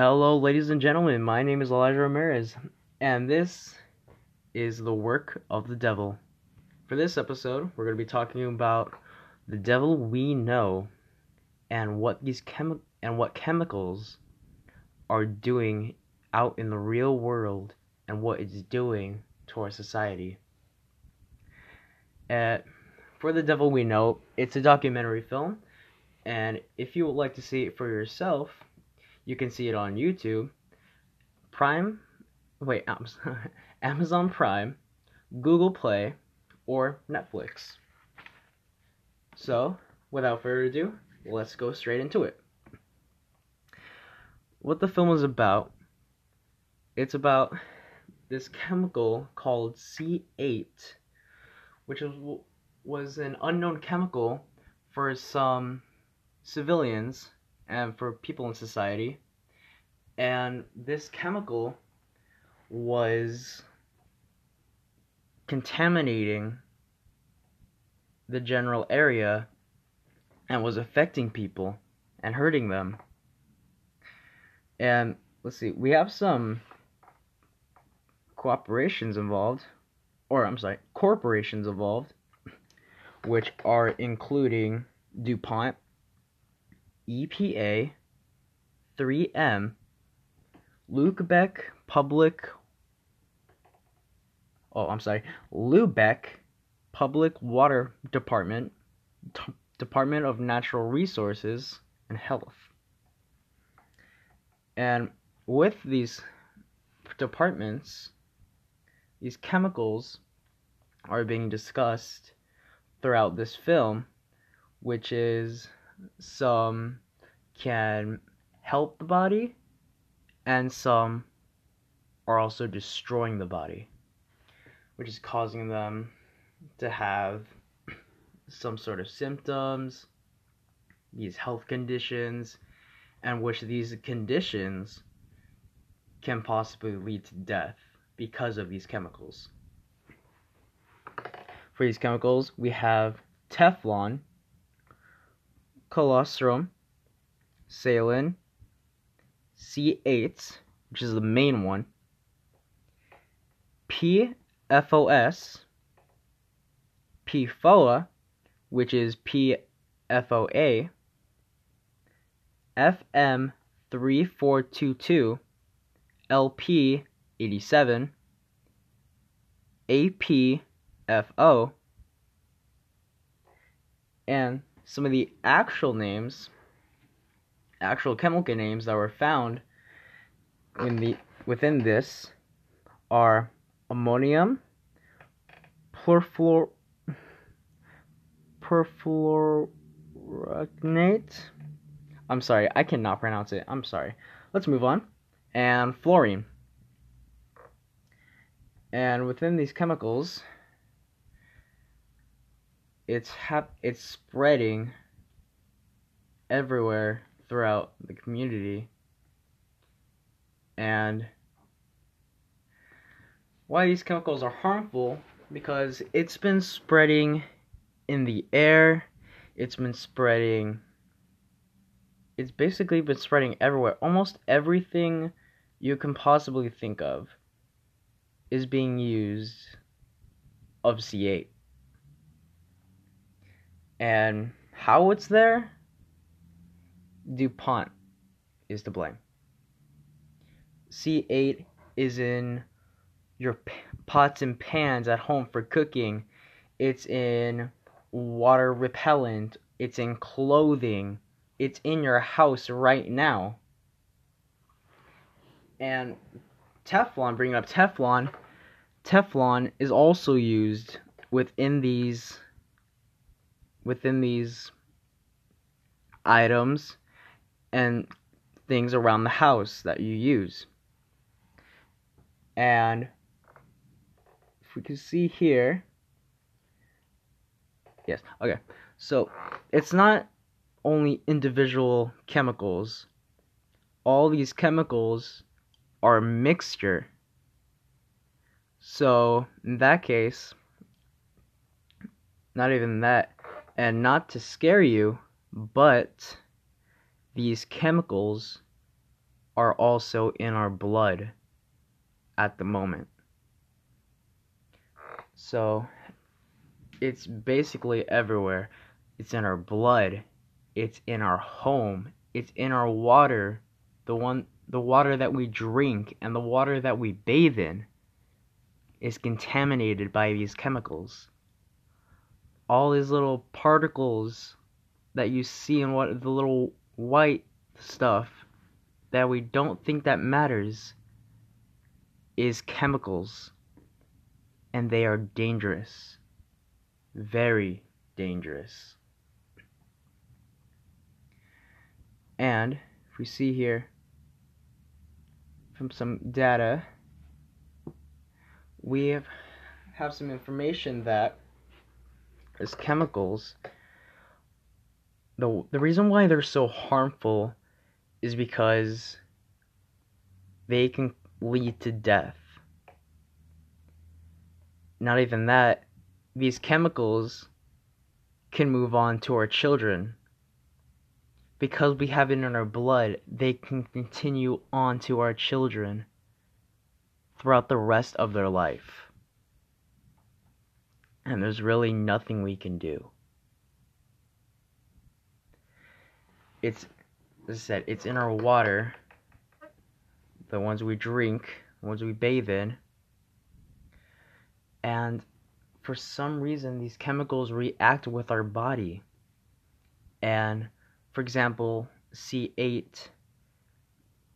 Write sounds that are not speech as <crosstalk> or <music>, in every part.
Hello, ladies and gentlemen. My name is Elijah Ramirez, and this is the work of the devil. For this episode, we're going to be talking about the devil we know and what these chemi- and what chemicals are doing out in the real world and what it's doing to our society. Uh, for the devil we know, it's a documentary film, and if you would like to see it for yourself, you can see it on YouTube, Prime, wait, um, <laughs> Amazon Prime, Google Play, or Netflix. So, without further ado, let's go straight into it. What the film is about, it's about this chemical called C8, which was an unknown chemical for some civilians and for people in society. And this chemical was contaminating the general area and was affecting people and hurting them. And let's see, we have some cooperations involved, or I'm sorry, corporations involved, which are including DuPont, EPA, 3M, Lubeck Public Oh, I'm sorry, Lubeck Public Water Department, Department of Natural Resources and Health. And with these departments, these chemicals are being discussed throughout this film, which is some can help the body and some are also destroying the body, which is causing them to have some sort of symptoms, these health conditions, and which these conditions can possibly lead to death because of these chemicals. For these chemicals, we have Teflon, colostrum, saline, C8, which is the main one, PFOS, PFOA, which is PFOA, FM3422, LP87, APFO, and some of the actual names, actual chemical names that were found in the within this are ammonium, perfluor. I'm sorry, I cannot pronounce it. I'm sorry. Let's move on. And fluorine. And within these chemicals, it's hap- it's spreading everywhere throughout the community. And why these chemicals are harmful because it's been spreading in the air it's been spreading it's basically been spreading everywhere. Almost everything you can possibly think of is being used of C8 and how it's there, DuPont is to blame. C8 is in your pots and pans at home for cooking. It's in water repellent. It's in clothing. It's in your house right now. And Teflon, bringing up Teflon, Teflon is also used within these within these items and things around the house that you use. And if we can see here, yes, okay. So it's not only individual chemicals, all these chemicals are mixture. So in that case, not even that, and not to scare you, but these chemicals are also in our blood at the moment. So it's basically everywhere. It's in our blood, it's in our home, it's in our water, the one the water that we drink and the water that we bathe in is contaminated by these chemicals. All these little particles that you see in what the little white stuff that we don't think that matters is chemicals. And they are dangerous. Very dangerous. And if we see here from some data we have, have some information that as chemicals the the reason why they're so harmful is because they can lead to death. Not even that, these chemicals can move on to our children. Because we have it in our blood, they can continue on to our children throughout the rest of their life. And there's really nothing we can do. It's as I said, it's in our water, the ones we drink, the ones we bathe in, and for some reason, these chemicals react with our body. And for example, C8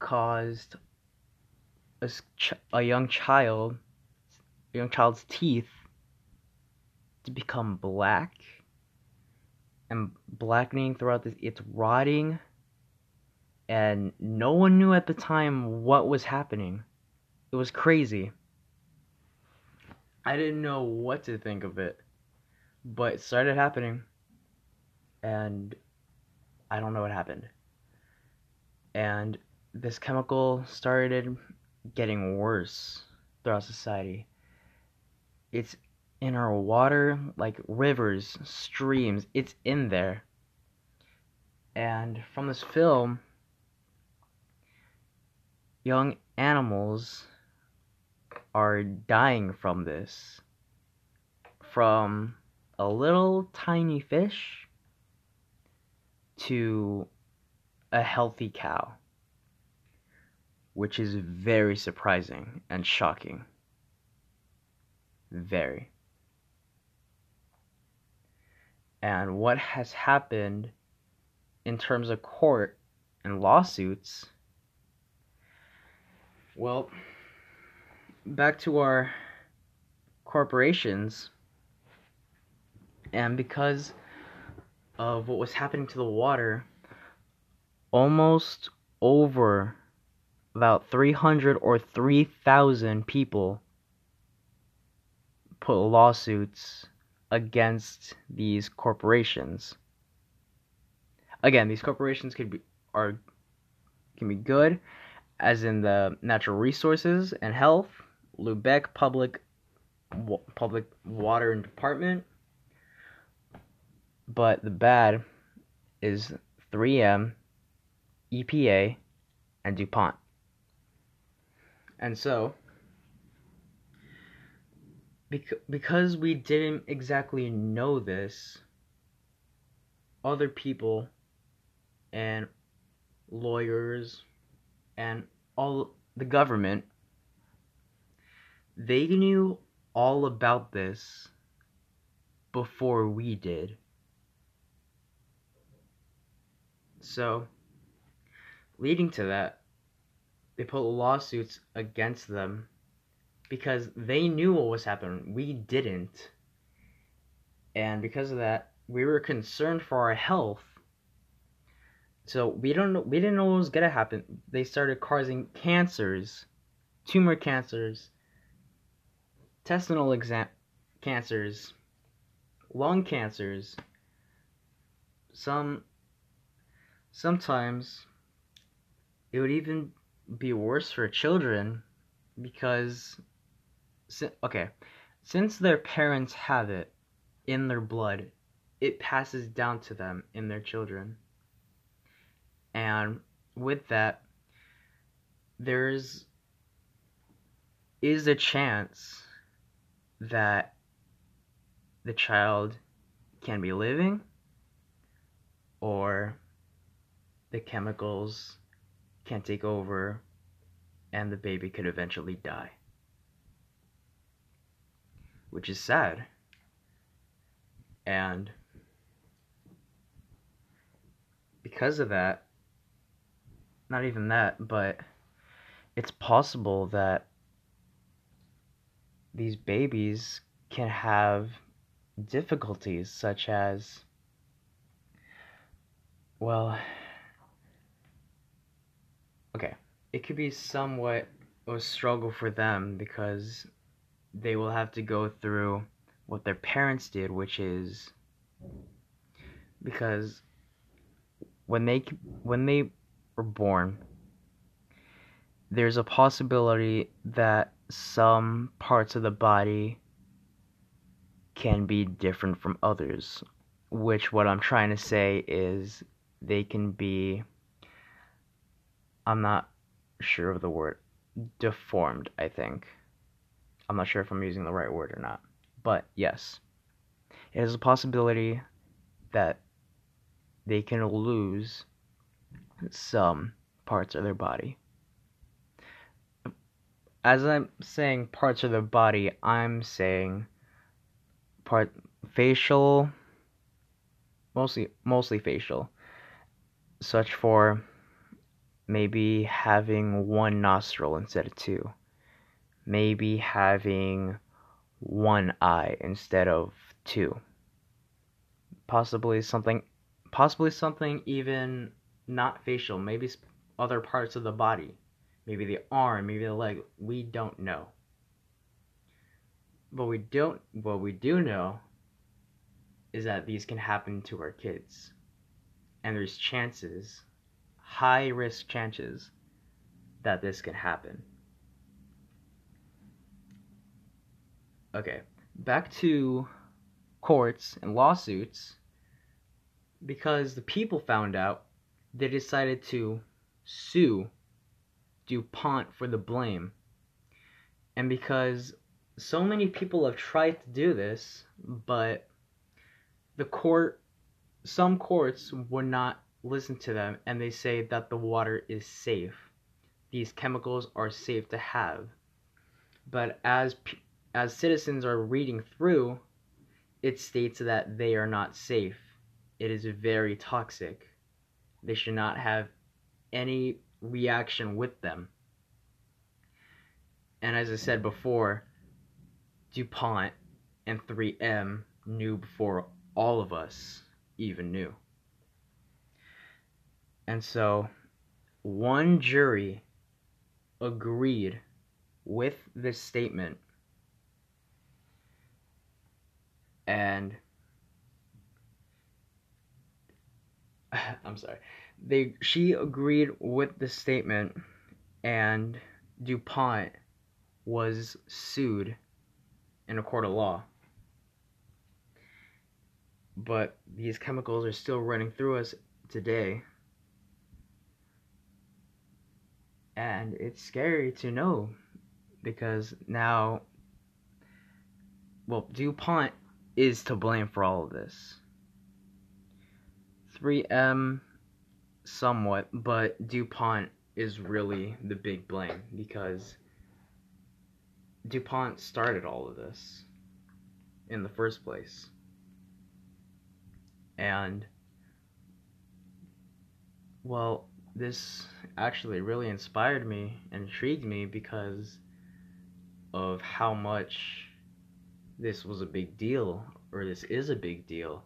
caused a, a young child, a young child's teeth to become black and blackening throughout this. It's rotting and no one knew at the time what was happening. It was crazy. I didn't know what to think of it, but it started happening, and I don't know what happened. And this chemical started getting worse throughout society. It's in our water, like rivers, streams, it's in there. And from this film, young animals are dying from this. From a little tiny fish to a healthy cow, which is very surprising and shocking. Very. And what has happened in terms of court and lawsuits. Well, back to our corporations, and because of what was happening to the water, almost over about 300 or 3,000 people put lawsuits against these corporations. Again, these corporations could be are can be good as in the natural resources and health, Lubeck Public Public Water and Department. But the bad is 3M, EPA, and DuPont. And so, because we didn't exactly know this, other people and lawyers and all the government they knew all about this before we did. So, leading to that, they put lawsuits against them because they knew what was happening. We didn't. And because of that, we were concerned for our health so we don't know, we didn't know what was gonna happen. They started causing cancers, tumor cancers, intestinal exam cancers, lung cancers. Some sometimes it would even be worse for children because okay, since their parents have it in their blood, it passes down to them in their children. And with that, there's is a chance that the child can be living or the chemicals can take over and the baby could eventually die. Which is sad. And because of that, not even that, but it's possible that these babies can have difficulties such as well okay it could be somewhat a struggle for them because they will have to go through what their parents did which is because when they when they were born there's a possibility that some parts of the body can be different from others, which what I'm trying to say is they can be I'm not sure of the word deformed, I think. I'm not sure if I'm using the right word or not. But yes, it is a possibility that they can lose some parts of their body as I'm saying parts of the body, I'm saying part facial, mostly mostly facial, such for maybe having one nostril instead of two, maybe having one eye instead of two, possibly something, possibly something even not facial, maybe other parts of the body maybe the arm, maybe the leg. We don't know. But we don't what we do know is that these can happen to our kids. And there's chances, high risk chances that this can happen. Okay, back to courts and lawsuits because the people found out they decided to sue DuPont for the blame. And because so many people have tried to do this, but the court, some courts would not listen to them and they say that the water is safe. These chemicals are safe to have. But as as citizens are reading through, it states that they are not safe. It is very toxic. They should not have any reaction with them. And as I said before, DuPont and 3M knew before all of us even knew. And so one jury agreed with this statement and <sighs> I'm sorry they she agreed with the statement and DuPont was sued in a court of law. But these chemicals are still running through us today. And it's scary to know because now, well, DuPont is to blame for all of this. 3M somewhat, but DuPont is really the big blame because DuPont started all of this in the first place. And, well, this actually really inspired me intrigued me because of how much this was a big deal, or this is a big deal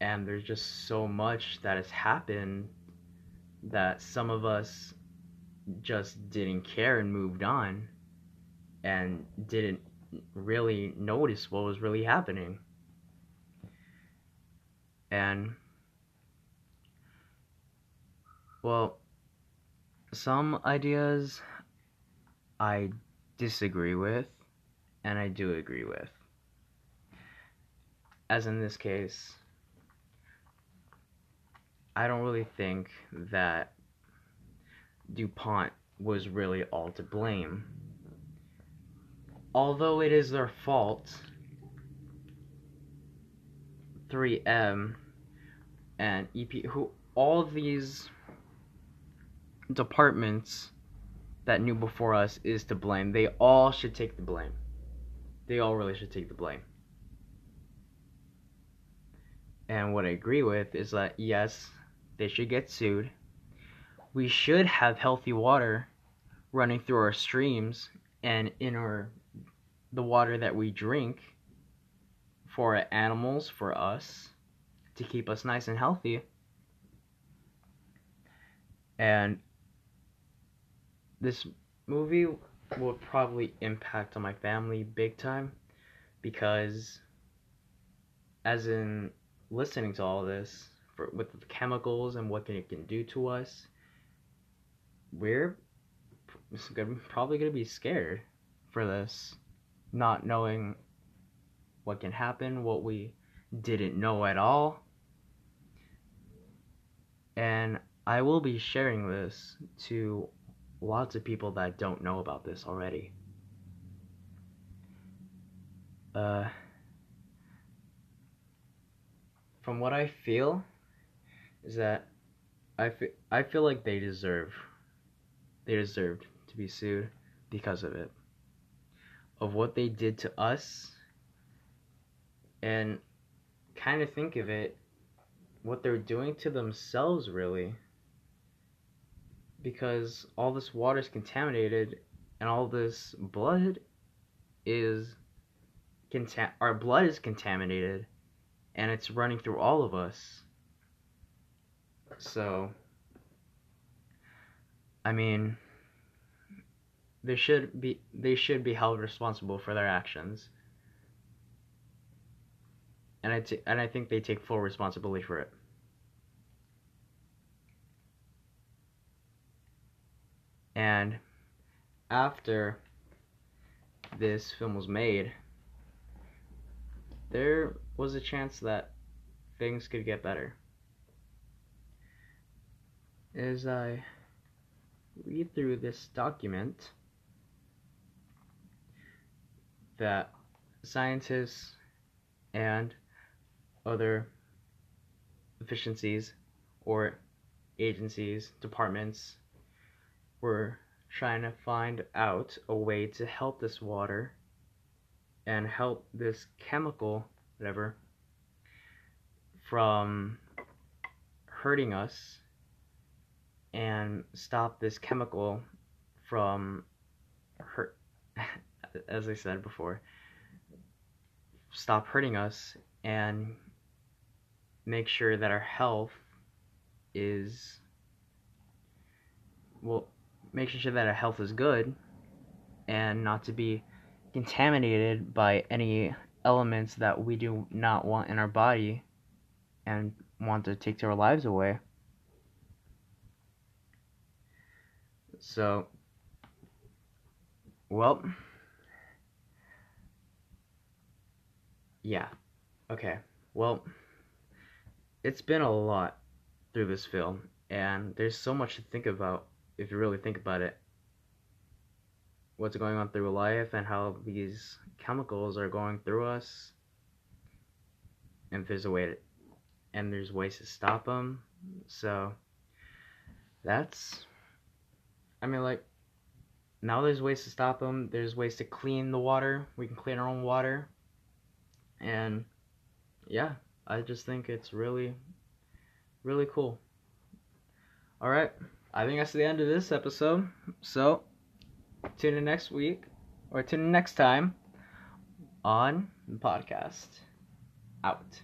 and there's just so much that has happened that some of us just didn't care and moved on and didn't really notice what was really happening. And well, some ideas I disagree with and I do agree with. As in this case, I don't really think that DuPont was really all to blame. Although it is their fault, 3M and EP, who all these departments that knew before us is to blame. They all should take the blame. They all really should take the blame. And what I agree with is that yes, they should get sued. We should have healthy water running through our streams and in our the water that we drink for animals, for us, to keep us nice and healthy. And this movie will probably impact on my family big time because as in listening to all this for, with the chemicals and what it can do to us we're probably going to be scared for this not knowing what can happen what we didn't know at all. And i will be sharing this to lots of people that don't know about this already. Uh, from what I feel, is that I feel, I feel like they deserve, they deserved to be sued because of it, of what they did to us, and kind of think of it, what they're doing to themselves really because all this water is contaminated and all this blood is contam- our blood is contaminated and it's running through all of us. So I mean they should be they should be held responsible for their actions. And I t- and I think they take full responsibility for it. And after this film was made, there was a chance that things could get better. As I read through this document, that scientists and other efficiencies or agencies, departments, we're trying to find out a way to help this water and help this chemical, whatever, from hurting us and stop this chemical from hurt <laughs> as I said before stop hurting us and make sure that our health is well making sure that our health is good and not to be contaminated by any elements that we do not want in our body and want to take our lives away. So, well, yeah, okay, well, it's been a lot through this film, and there's so much to think about if you really think about it, what's going on through life and how these chemicals are going through us, and there's a way to, and there's ways to stop them. So that's, I mean, like now there's ways to stop them. There's ways to clean the water. We can clean our own water, and yeah, I just think it's really, really cool. All right. I think that's the end of this episode. So, tune in next week or tune in next time on the podcast. Out.